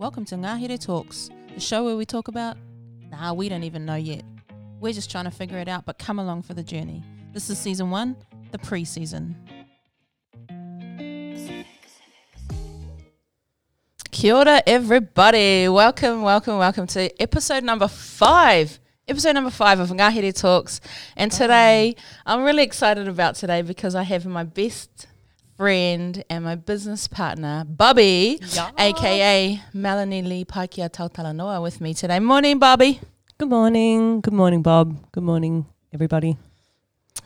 Welcome to Ngāhere Talks, the show where we talk about, nah, we don't even know yet. We're just trying to figure it out, but come along for the journey. This is season one, the pre season. Kia ora, everybody. Welcome, welcome, welcome to episode number five. Episode number five of Ngāhere Talks. And today, I'm really excited about today because I have my best friend and my business partner, Bobby, Yeah. aka Melanie Lee Paikia Tautalanoa, with me today. Morning, Bobby. Good morning. Good morning, Bob. Good morning, everybody.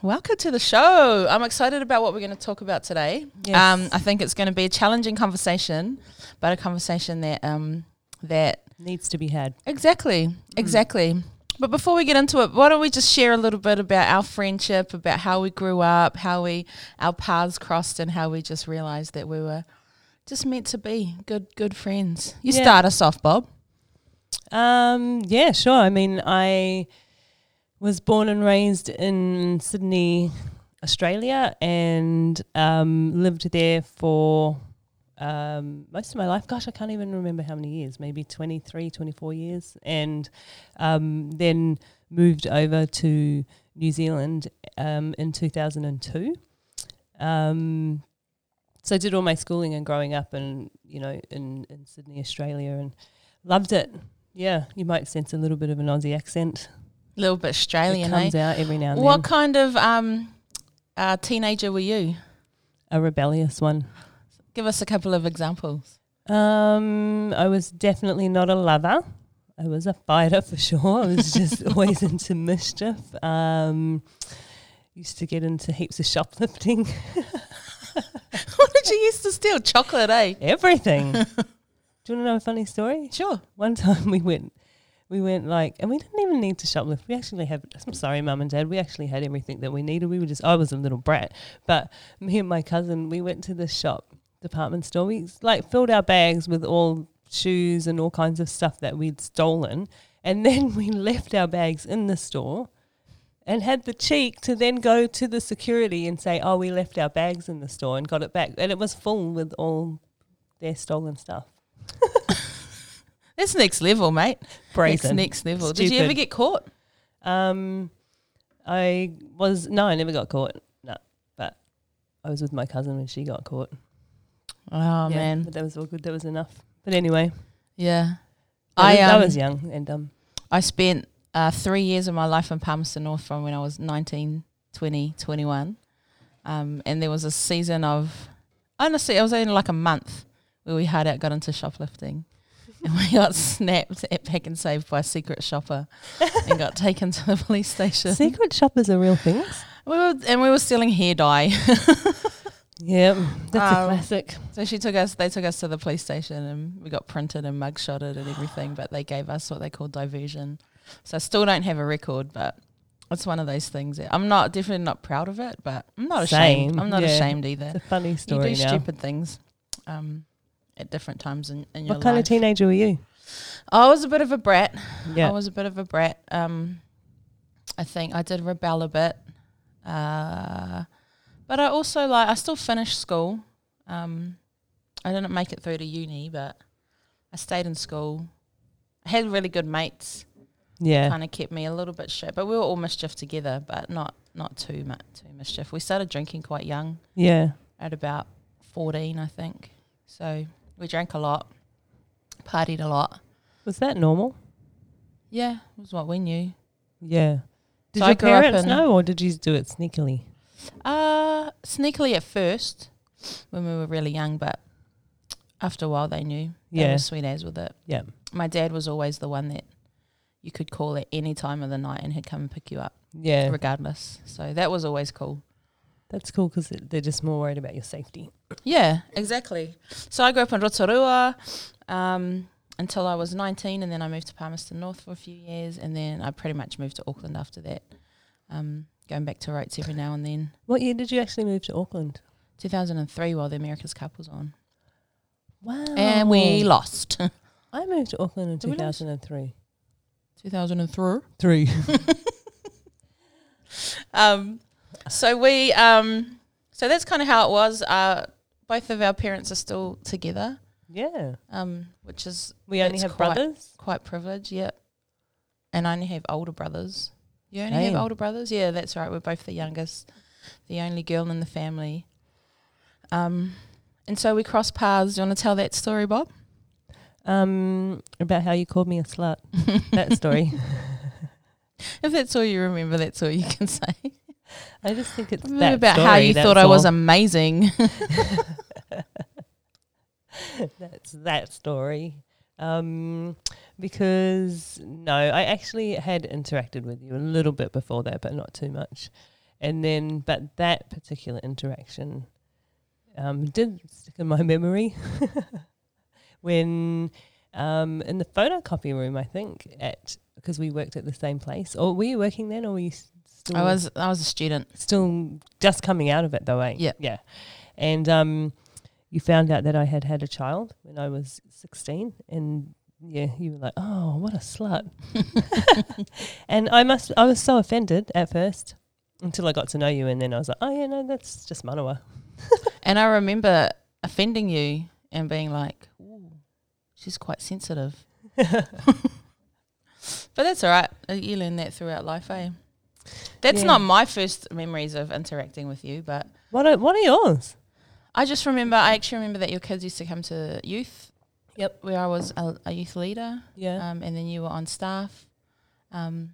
Welcome to the show. I'm excited about what we're going to talk about today. Yes. Um, I think it's going to be a challenging conversation, but a conversation that um, that Needs to be had. exactly, exactly. But before we get into it, why don't we just share a little bit about our friendship, about how we grew up, how we our paths crossed, and how we just realized that we were just meant to be good good friends. You Yeah. start us off, Bob. Um, yeah, sure. I mean, I was born and raised in Sydney, Australia, and um, lived there for um, most of my life. Gosh, I can't even remember how many years, maybe 23, 24 years. And um, then moved over to New Zealand um, in 2002. Um, so I did all my schooling and growing up and, you know, in, in Sydney, Australia, and loved it. Yeah, you might sense a little bit of an Aussie accent. A little bit Australian, it eh? comes out every now and What then. What kind of um, uh, teenager were you? A rebellious one. Give us a couple of examples. Um, I was definitely not a lover. I was a fighter for sure. I was just always into mischief. Um, used to get into heaps of shoplifting. what did you used to steal? Chocolate, eh? Everything. Do you want to know a funny story? Sure. One time we went, we went like, and we didn't even need to shoplift. We actually had, I'm sorry, mum and dad. We actually had everything that we needed. We were just. I was a little brat, but me and my cousin, we went to this shop, department store. We like filled our bags with all shoes and all kinds of stuff that we'd stolen, and then we left our bags in the store. And had the cheek to then go to the security and say, "Oh, we left our bags in the store and got it back," and it was full with all their stolen stuff. That's next level, mate. Brazen. Next, next level. Did you ever get caught? Um, I was no, I never got caught. No, but I was with my cousin when she got caught. Oh Yeah, man, but that was all good. That was enough. But anyway, yeah. I, I was, I um, was young and um, I spent uh, three years of my life in Palmerston North from when I was 19, 20, 21. Um, and there was a season of, honestly, it was only like a month where we hard out got into shoplifting. And we got snapped at Pak'nSave by a secret shopper and got taken to the police station. secret shoppers are real things. We were, and we were stealing hair dye. Yeah, that's Um, a classic. So she took us. They took us to the police station, and we got printed and mugshotted and everything. But they gave us what they call diversion. So I still don't have a record, but it's one of those things. That I'm not definitely not proud of it, but I'm not ashamed. I'm not yeah. ashamed It's either. a funny story. You do now. stupid things, um, at different times in, in your What kind life. of teenager were you? I was a bit of a brat. Yeah, I was a bit of a brat. Um, I think I did rebel a bit, uh, but I also like I still finished school. Um, I didn't make it through to uni, but I stayed in school. I had really good mates. yeah, Kind of kept me a little bit straight, but we were all mischief together, but not not too much too mischief. We started drinking quite young, yeah. at about fourteen, I think. So we drank a lot, partied a lot. Was that normal? Yeah, it was what we knew. Yeah. Did So your up parents know, or did you do it sneakily? Uh, sneakily at first when we were really young, but after a while they knew. They Yeah. were sweet as with it. Yeah. My dad was always the one that you could call at any time of the night and he'd come and pick you up Yeah, regardless. So that was always cool. that's cool because they're just more worried about your safety. Yeah, exactly. So I grew up in Rotorua um, until I was 19 and then I moved to Palmerston North for a few years and then I pretty much moved to Auckland after that. Um, going back to Rotes every now and then. What year did you actually move to Auckland? 2003 while the America's Cup was on. Wow. And we lost. I moved to Auckland in Did we lose? 2003. 2003. Three. Um, so we, um, so that's kind of how it was. Uh, both of our parents are still together. Yeah. um, which is We only That's have quite- brothers. quite privileged. Yeah, And I only have older brothers. You only have older brothers? Yeah, that's right. We're both the youngest, the only girl in the family. Um, and so we crossed paths. Do you want to tell that story, Bob? Um, about how you called me a slut. that story. If that's all you remember, that's all you can say. I just think it's that about story, how you thought I was amazing. that's that story. Um, because no, I actually had interacted with you a little bit before that, but not too much. And then, but that particular interaction um, did stick in my memory when um, in the photocopy room, I think, at because we worked at the same place. Or were you working then, or were you still? I was I was a student. still just coming out of it though, eh? Yep. Yeah. And um, you found out that I had had a child when I was 16 and yeah, you were like, "Oh, what a slut." and I must I was so offended at first until I got to know you and then I was like, "Oh yeah, no, that's just Manawa." And I remember offending you and being like, Ooh, she's quite sensitive. but that's all right. Uh, You learn that throughout life, eh? That's Yeah. not my first memories of interacting with you, but What are, what are yours? I just remember, I actually remember that your kids used to come to youth. Yep. Where I was a, a youth leader, Yeah. um, and then you were on staff. Um,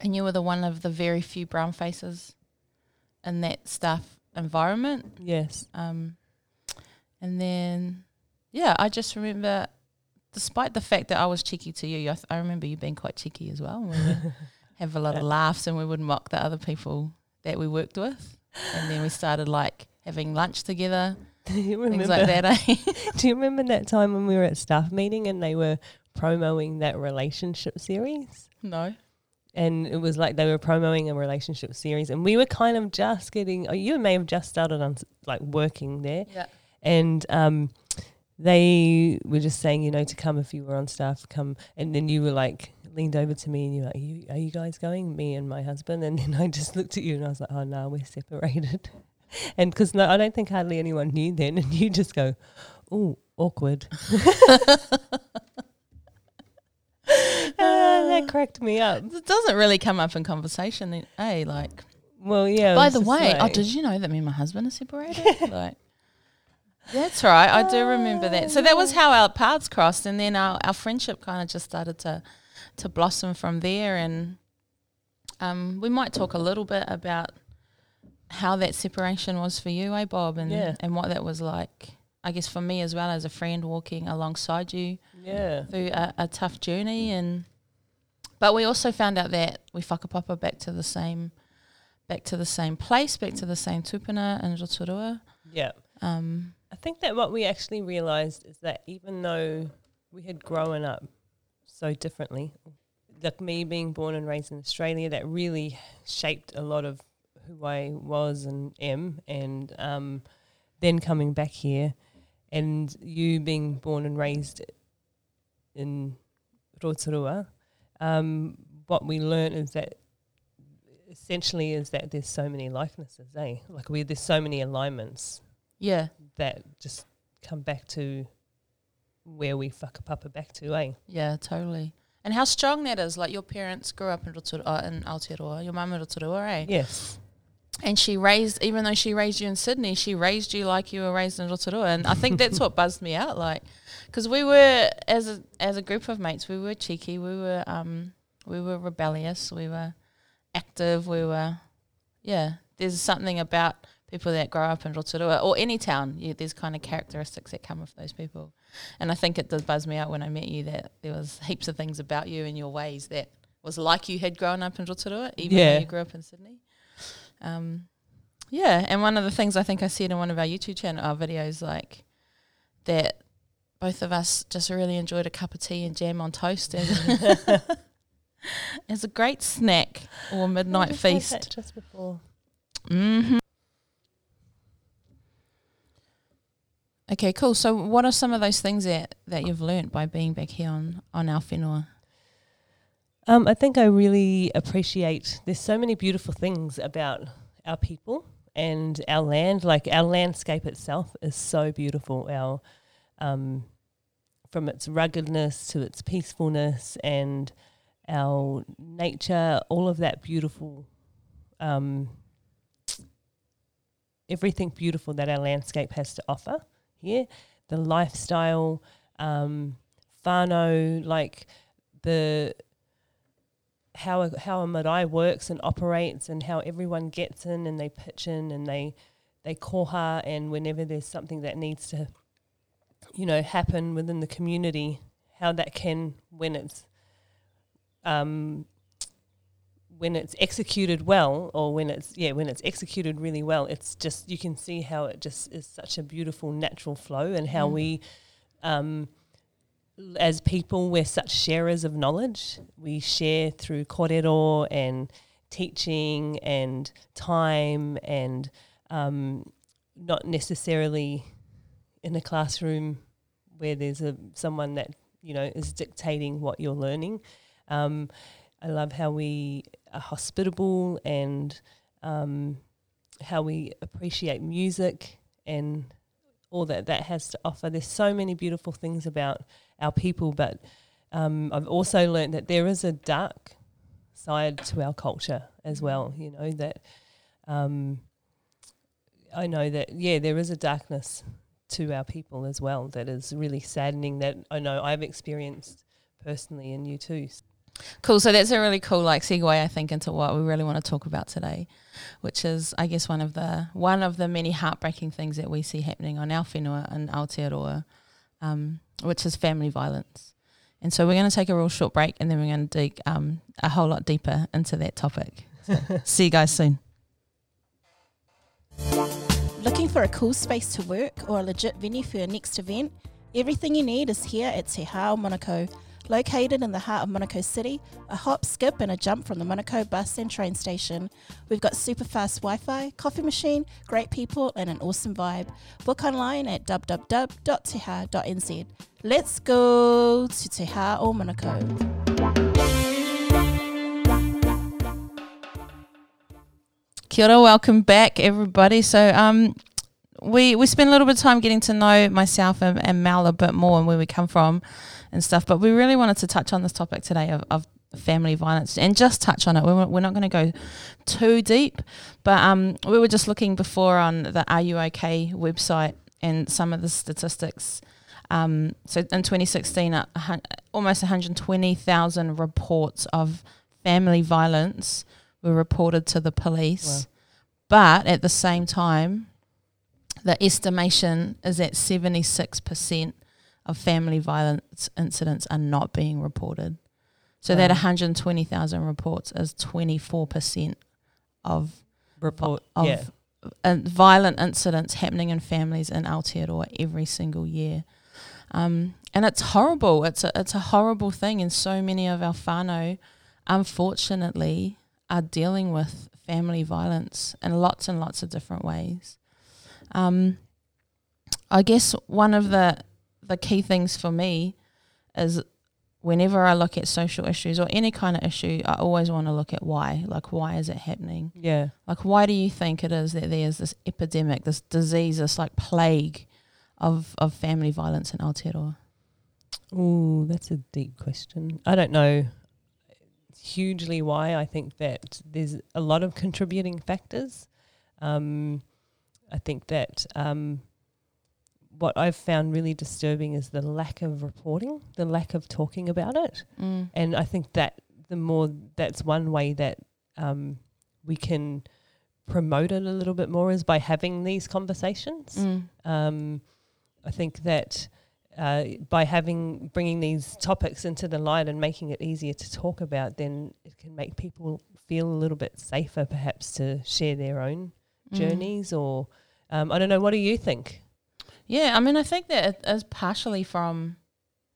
and you were the one of the very few brown faces in that staff environment. yes. Um, and then, yeah, I just remember, despite the fact that I was cheeky to you, I, th- I remember you being quite cheeky as well. We have a lot of laughs and we would mock the other people that we worked with. And then we started like having lunch together, Do you remember? things like that. Eh? Do you remember that time when we were at staff meeting and they were promoting that relationship series? no. and it was like they were promoting a relationship series and we were kind of just getting oh, you may have just started on like working there Yeah. and um they were just saying you know to come if you were on staff come and then you were like leaned over to me and you were like are you, are you guys going me and my husband and then i just looked at you and i was like oh no we're separated and because no i don't think hardly anyone knew then and you just go oh awkward Ah, that cracked me up It doesn't really come up in conversation, eh? Like, well yeah by the way, oh, did you know that me and my husband are separated? like, that's right. I do remember that. So that was how our paths crossed, and then our, our friendship kind of just started to to blossom from there. And um, we might talk a little bit about how that separation was for you, eh, Bob, and Yeah. and what that was like. I guess for me as well as a friend walking alongside you yeah through a, a tough journey and but we also found out that we whakapapa back to the same back to the same place, back to the same tupuna in Rotorua. yeah Um, I think that what we actually realized is that even though we had grown up so differently, like me being born and raised in Australia, that really shaped a lot of who I was and am. And um, then coming back here, and you being born and raised in Rotorua, um, what we learned is that essentially is that there's so many likenesses, eh? Like we there's so many alignments yeah, that just come back to where we whakapapa back to, eh? yeah, totally. And how strong that is. Like your parents grew up in Rotorua, in Aotearoa, your mum in Rotorua, eh? Yes. And she raised, even though she raised you in Sydney, she raised you like you were raised in Rotorua. And I think that's what buzzed me out. Like, because we were, as a, as a group of mates, we were cheeky, we were, um, we were rebellious, we were active, we were, yeah. There's something about people that grow up in Rotorua or any town. You, there's kind of characteristics that come with those people. And I think it did buzz me out when I met you that there was heaps of things about you and your ways that was like you had grown up in Rotorua, even Yeah. though you grew up in Sydney. Um, yeah, and one of the things I think I said in one of our YouTube channel our videos, like that both of us just really enjoyed a cup of tea and jam on toast as, as a great snack or midnight feast. that Just before. hmm Okay, cool. So, what are some of those things that, that you've learnt by being back here on on our whenua? Um, I think I really appreciate. There's so many beautiful things about our people and our land. Like our landscape itself is so beautiful. Our um, from its ruggedness to its peacefulness and our nature, all of that beautiful, um, everything beautiful that our landscape has to offer here, the lifestyle, um, whānau, like the how a, how a marae works and operates and how everyone gets in and they pitch in and they they koha and whenever there's something that needs to you know happen within the community how that can when it's um when it's executed well or when it's yeah when it's executed really well it's just you can see how it just is such a beautiful natural flow and how Mm. we um as people, we're such sharers of knowledge. We share through korero and teaching and time and um, not necessarily in a classroom where there's a someone that you know is dictating what you're learning. Um, I love how we are hospitable and um, how we appreciate music and all that that has to offer. There's so many beautiful things about our people, but um, I've also learned that there is a dark side to our culture as well. You know that um, I know that yeah, there is a darkness to our people as well that is really saddening. That I know I've experienced personally, and you too. Cool. So that's a really cool like segue, I think, into what we really want to talk about today, which is, I guess, one of the one of the many heartbreaking things that we see happening on our whenua and Aotearoa, um, which is family violence. And so we're going to take a real short break, and then we're going to dig um, a whole lot deeper into that topic. So see you guys soon. Looking for a cool space to work or a legit venue for your next event? Everything you need is here at Te Hao Manukau. Located in the heart of Manukau City, a hop, skip, and a jump from the Manukau bus and train station. We've got super fast Wi Fi, coffee machine, great people, and an awesome vibe. Book online at www.teha.nz. Let's go to Te or Manukau. Kia ora, welcome back, everybody. So, um, we we spent a little bit of time getting to know myself and, and Mel a bit more and where we come from and stuff. But we really wanted to touch on this topic today of, of family violence and just touch on it. We, we're not going to go too deep, but um, we were just looking before on the Are You OK website and some of the statistics. Um, so in 2016, a, hun- almost 120,000 reports of family violence were reported to the police. But at the same time, the estimation is that 76% of family violence incidents are not being reported. So that 120,000 reports is 24% of Report, of yeah, violent incidents happening in families in Aotearoa every single year. Um, and it's horrible. It's a, it's a horrible thing. And so many of our whānau, unfortunately, are dealing with family violence in lots and lots of different ways. Um, I guess one of the, the key things for me is whenever I look at social issues or any kind of issue, I always want to look at why. Like, why is it happening? yeah. Like, why do you think it is that there's this epidemic, this disease, this like plague of, of family violence in Aotearoa? Oh, that's a deep question. I don't know hugely why. I think that there's a lot of contributing factors. Um, I think that um, what I've found really disturbing is the lack of reporting, the lack of talking about it. Mm. And I think that the more that's one way that um, we can promote it a little bit more is by having these conversations. Mm. Um, I think that uh, by having bringing these topics into the light and making it easier to talk about, then it can make people feel a little bit safer, perhaps, to share their own Mm. journeys. Or um, I don't know. What do you think? Yeah, I mean, I think that it is partially from,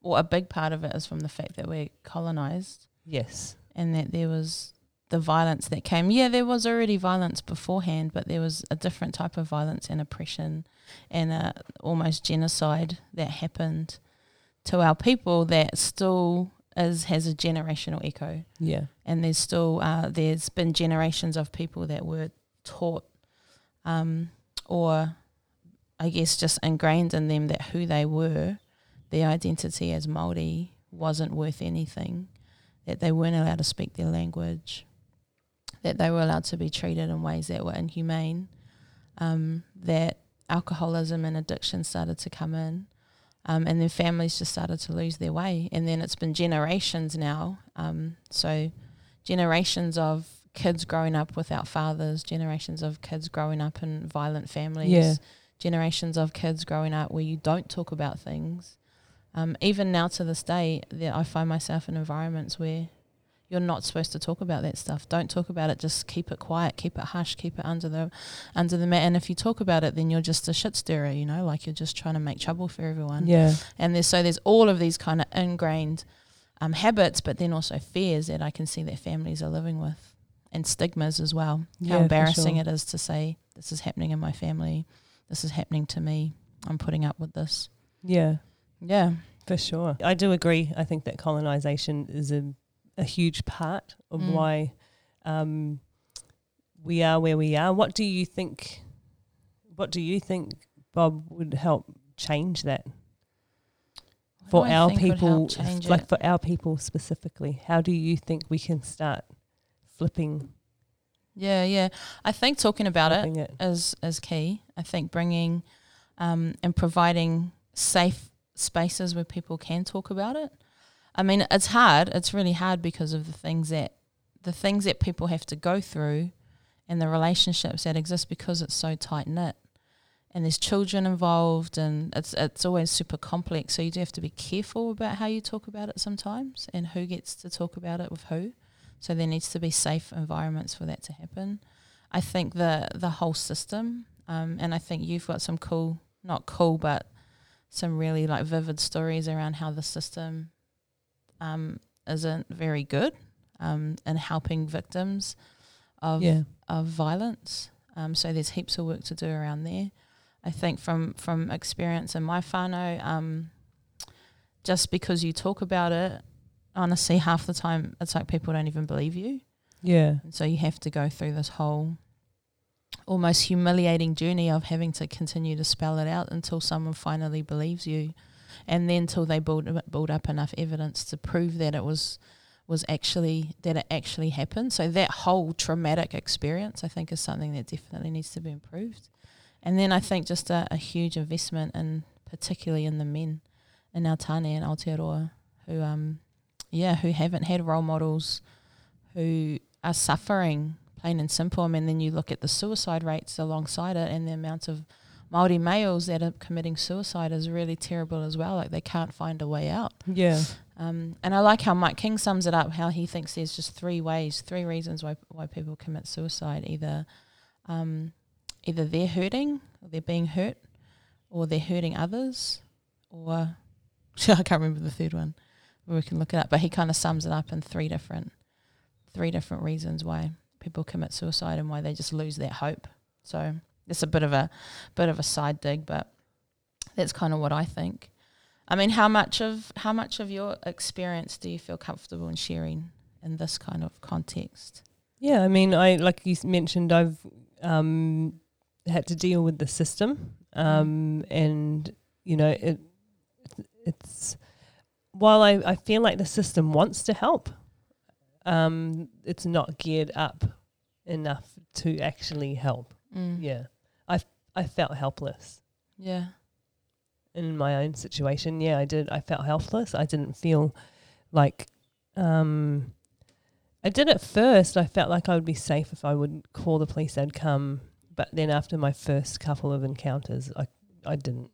or a big part of it is from the fact that we're colonized Yes. and that there was the violence that came. Yeah, there was already violence beforehand, but there was a different type of violence and oppression and a, almost genocide that happened to our people that still is has a generational echo. Yeah. and there's still uh, there's been generations of people that were taught um, or I guess, just ingrained in them that who they were, their identity as Māori wasn't worth anything, that they weren't allowed to speak their language, that they were allowed to be treated in ways that were inhumane, um, that alcoholism and addiction started to come in. Um, and then families just started to lose their way. And then it's been generations now. Um, so, generations of kids growing up without fathers, generations of kids growing up in violent families, Yeah. Generations of kids growing up where you don't talk about things. Um, even now to this day, that I find myself in environments where you're not supposed to talk about that stuff. Don't talk about it. Just keep it quiet. Keep it hush. Keep it under the under the mat. And if you talk about it, then you're just a shit stirrer. You know, like you're just trying to make trouble for everyone. Yeah. And there's so there's all of these kind of ingrained um, habits, but then also fears that I can see that families are living with, and stigmas as well. Yeah, How embarrassing sure. it is to say this is happening in my family, this is happening to me. I'm putting up with this. Yeah. Yeah, For sure. I do agree. I think that colonization is a, a huge part of Mm. why um, we are where we are. What do you think? What do you think, Bob, would help change that What for our people? Like it? for our people specifically, how do you think we can start flipping, yeah, yeah. I think talking about it it? is is key. I think bringing um, and providing safe spaces where people can talk about it. I mean, it's hard. It's really hard because of the things that the things that people have to go through, and the relationships that exist because it's so tight knit, and there's children involved, and it's it's always super complex. So you do have to be careful about how you talk about it sometimes, and who gets to talk about it with who. So there needs to be safe environments for that to happen. I think the the whole system, um, and I think you've got some cool, not cool, but some really like vivid stories around how the system um, isn't very good um, in helping victims of Yeah. of violence. Um, so there's heaps of work to do around there. I think from from experience in my whānau, um, just because you talk about it, honestly, half the time it's like people don't even believe you. Yeah. And so you have to go through this whole almost humiliating journey of having to continue to spell it out until someone finally believes you. And then till they build build up enough evidence to prove that it was was actually that it actually happened. So that whole traumatic experience I think is something that definitely needs to be improved. And then I think just a, a huge investment in particularly in the men in our tane and Aotearoa who um yeah, who haven't had role models who are suffering, plain and simple. I mean, then you look at the suicide rates alongside it, and the amount of Maori males that are committing suicide is really terrible as well. Like they can't find a way out. Yeah. Um, and I like how Mike King sums it up. How he thinks there's just three ways, three reasons why why people commit suicide. Either, um, either they're hurting, or they're being hurt, or they're hurting others, or I can't remember the third one. We can look it up, but he kind of sums it up in three different, three different reasons why people commit suicide and why they just lose that hope. So it's a bit of a, bit of a side dig, but that's kind of what I think. I mean, how much of how much of your experience do you feel comfortable in sharing in this kind of context? Yeah, I mean, I like you mentioned, I've um, had to deal with the system, um, and you know, it it's while I, I feel like the system wants to help, um, it's not geared up enough to actually help. Mm. Yeah, I I felt helpless Yeah. in my own situation. Yeah, I did. I felt helpless. I didn't feel like um I did at first. I felt like I would be safe if I would call the police they'd come, but then after my first couple of encounters, I I didn't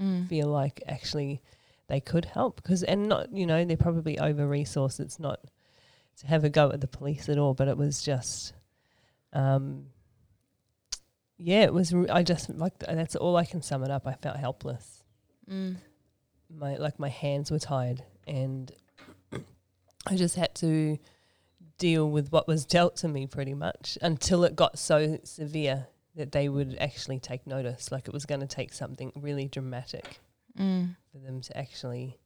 Mm. feel like actually they could help because and not you know they're probably over resourced. It's not to have a go at the police at all, but it was just um yeah, it was. re- I just like that's all I can sum it up. I felt helpless Mm. my like my hands were tied and I just had to deal with what was dealt to me pretty much until it got so severe that they would actually take notice like it was going to take something really dramatic Mm. For them to actually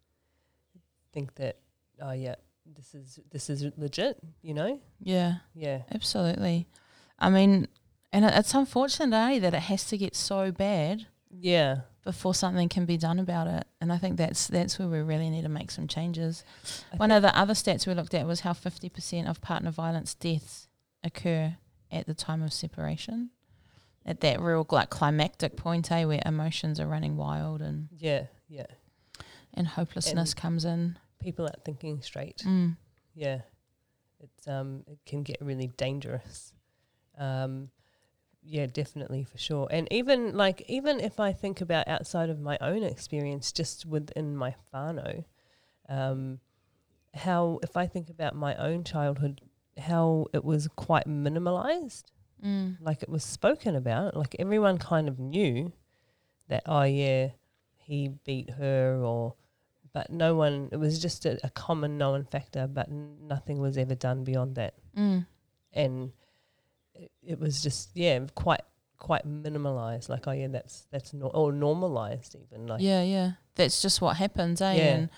think that oh yeah this is this is legit you know Yeah. yeah Absolutely. I mean, and it's unfortunate eh, that it has to get so bad Yeah. before something can be done about it. And I think that's that's where we really need to make some changes. I One of the other stats we looked at was how 50% of partner violence deaths occur at the time of separation. At that real like climactic point, eh, where emotions are running wild and, Yeah, yeah. and hopelessness And- comes in. People aren't thinking straight. Mm. Yeah, it's um, it can get really dangerous. Um, yeah, definitely for sure. And even like even if I think about outside of my own experience, just within my whānau, um, how if I think about my own childhood, how it was quite minimalized. Mm. like it was spoken about. Like everyone kind of knew that, oh yeah, he beat her, or but no one. It was just a, a common known factor, but n- nothing was ever done beyond that, Mm. and it, it was just yeah, quite quite minimalized. Like oh yeah, that's that's no, or normalized even. Like yeah, yeah. That's just what happens, eh? Yeah. And,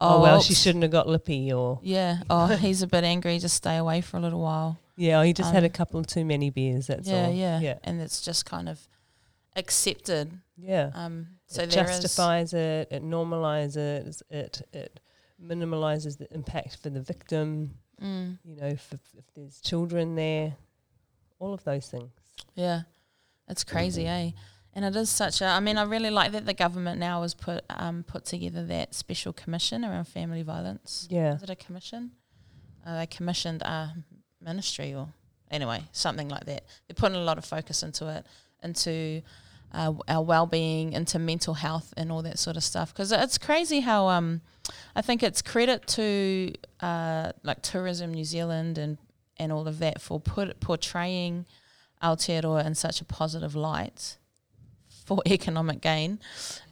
oh, well, she shouldn't have got lippy, or Yeah. Oh, he's a bit angry. Just stay away for a little while. Yeah, he just had a Um, couple too many beers. That's yeah, all. yeah, yeah, And it's just kind of accepted. yeah. Um, so it justifies it, it normalizes it, it minimalizes the impact for the victim. Mm, You know, if, if there's children there, all of those things. yeah, it's crazy, eh? And it is such a. I mean, I really like that the government now has put um, put together that special commission around family violence. Yeah, Is it a commission? Uh, they commissioned a ministry or anyway something like that. They're putting a lot of focus into it, into uh, our well-being, into mental health, and all that sort of stuff. Because it's crazy how um, I think it's credit to uh, like Tourism New Zealand and and all of that for put, portraying Aotearoa in such a positive light for economic gain.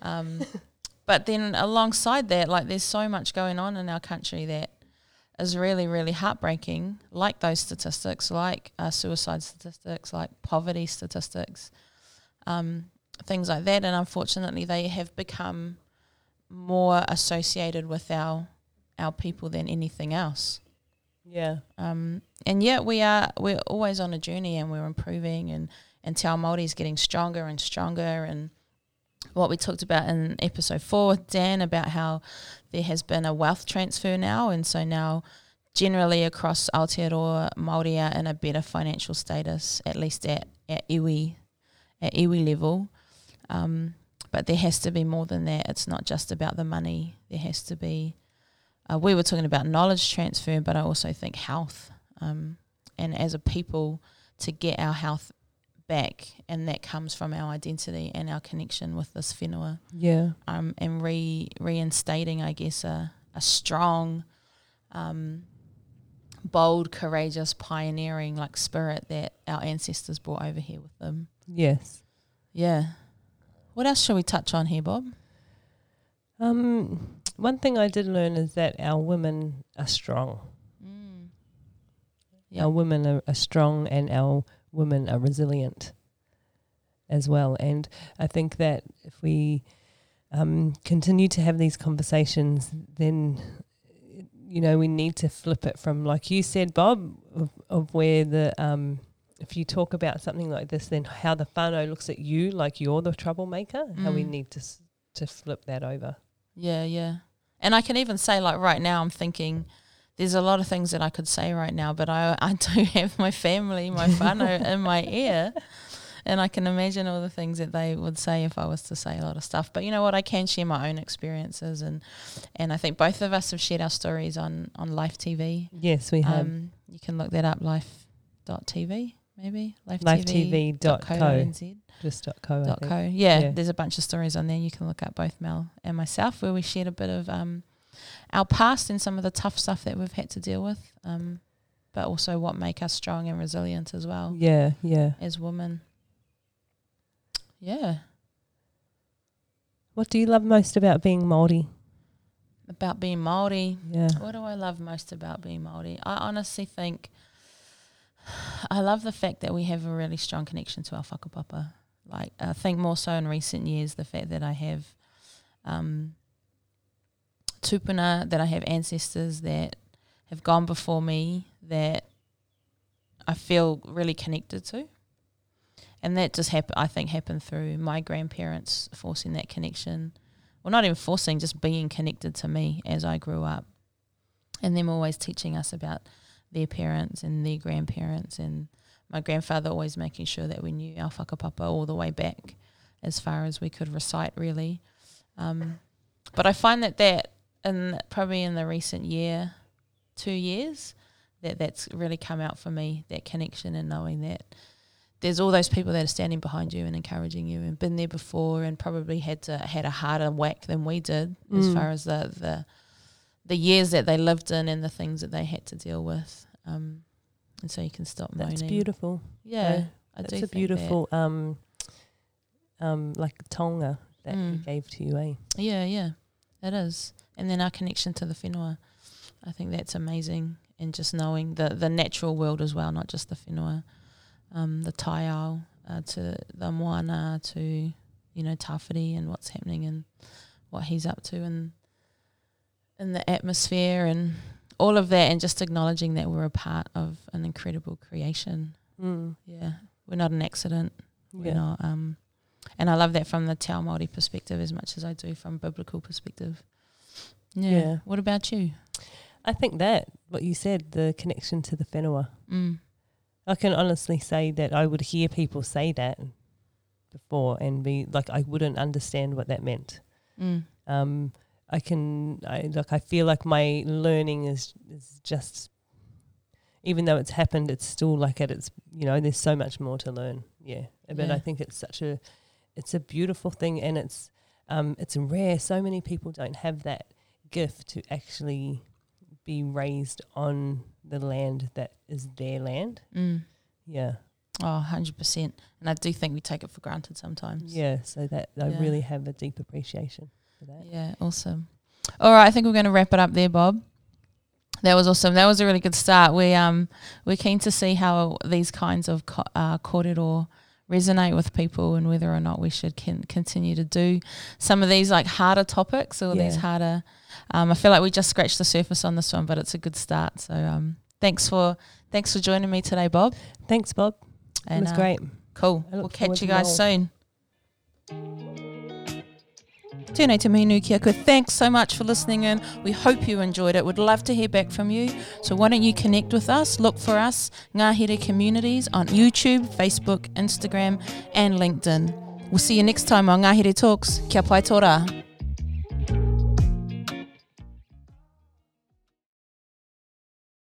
Um, but then alongside that, like there's so much going on in our country that is really, really heartbreaking, like those statistics, like uh, suicide statistics, like poverty statistics, um, things like that. And unfortunately, they have become more associated with our our people than anything else. yeah, Um, and yet we are we're always on a journey and we're improving and and Te Māori is getting stronger and stronger and what we talked about in episode four with Dan about how there has been a wealth transfer now. And so now generally across Aotearoa Māori are in a better financial status at least at, at iwi at iwi level. Um, but there has to be more than that. It's not just about the money. There has to be uh, we were talking about knowledge transfer, but I also think health. Um, and as a people, to get our health back, and that comes from our identity and our connection with this whenua, yeah, um, and re reinstating, I guess, a, a strong, um, bold, courageous, pioneering like spirit that our ancestors brought over here with them. yes. Yeah. What else shall we touch on here, Bob? Um, one thing I did learn is that our women are strong. Mm. Yeah. Our women are, are strong, and our women are resilient as well. And I think that if we um, continue to have these conversations, then you know we need to flip it from, like you said, Bob, of, of where the um, if you talk about something like this, then how the whānau looks at you like you're the troublemaker. How we Mm. need to s- to flip that over. Yeah, yeah. And I can even say, like, right now, I'm thinking there's a lot of things that I could say right now, but I, I do have my family, my whānau in my ear. And I can imagine all the things that they would say if I was to say a lot of stuff. But you know what? I can share my own experiences. And, and I think both of us have shared our stories on, on Life TV. Yes, we have Um, you can look that up, life.tv, maybe? lifetv.co. NZ. Just dot co. Dot co. Yeah, Yeah. there's a bunch of stories on there. You can look up both Mel and myself, where we shared a bit of um, our past and some of the tough stuff that we've had to deal with, um, but also what make us strong and resilient as well Yeah, yeah. as women. Yeah, What do you love most about being Māori? about being Maori. Yeah. What do I love most about being Maori? I honestly think I love the fact that we have a really strong connection to our whakapapa. Like I think more so in recent years, the fact that I have um, tupuna, that I have ancestors that have gone before me, that I feel really connected to. and that just happened. I think happened through my grandparents forcing that connection, well, not even forcing, just being connected to me as I grew up, and them always teaching us about their parents and their grandparents, and my grandfather always making sure that we knew our whakapapa all the way back, as far as we could recite, really. Um, but I find that that in probably in the recent year, two years, that that's really come out for me that connection and knowing that there's all those people that are standing behind you and encouraging you and been there before and probably had to had a harder whack than we did as Mm. far as the the the years that they lived in and the things that they had to deal with. Um, and so you can stop moaning. That's beautiful. Yeah, Yeah, I do That's a beautiful um um like taonga that he Mm. gave to you, eh? Yeah, yeah, it is. And then our connection to the whenua, I think that's amazing. And just knowing the the natural world as well, not just the whenua, um, the taiao, uh, to the moana, to you know Tawhiri and what's happening and what he's up to and in the atmosphere and all of that, and just acknowledging that we're a part of an incredible creation. Mm. Yeah, we're not an accident. Yeah. you know um and i love that from the Te Ao Māori perspective as much as i do from biblical perspective yeah, Yeah. what about you I think that what you said, the connection to the whenua. mm. I can honestly say that I would hear people say that before and be like I wouldn't understand what that meant. Mm. Um, I can I like I feel like my learning is is just even though it's happened, it's still like at its you know there's so much more to learn. Yeah, but Yeah. I think it's such a it's a beautiful thing and it's um it's rare. So many people don't have that gift to actually be raised on the land that is their land. Mm. Yeah, oh 100% and i do think we take it for granted sometimes yeah. So that I Yeah. really have a deep appreciation for that. yeah awesome all right i think we're going to wrap it up there bob that was awesome. That was a really good start. We um we're keen to see how these kinds of co- uh, korero resonate with people and whether or not we should can continue to do some of these like harder topics or these harder. Um, I feel like we just scratched the surface on this one, but it's a good start. So um, thanks for thanks for joining me today, Bob. Thanks, Bob. And, it was uh, great. Cool. We'll catch you guys soon. Tēnei te minu kia koe. Thanks so much for listening in. We hope you enjoyed it. We'd love to hear back from you. So why don't you connect with us? Look for us, Ngāhere Communities, on YouTube, Facebook, Instagram, and LinkedIn. We'll see you next time on Ngāhere Talks. Kia pai tō.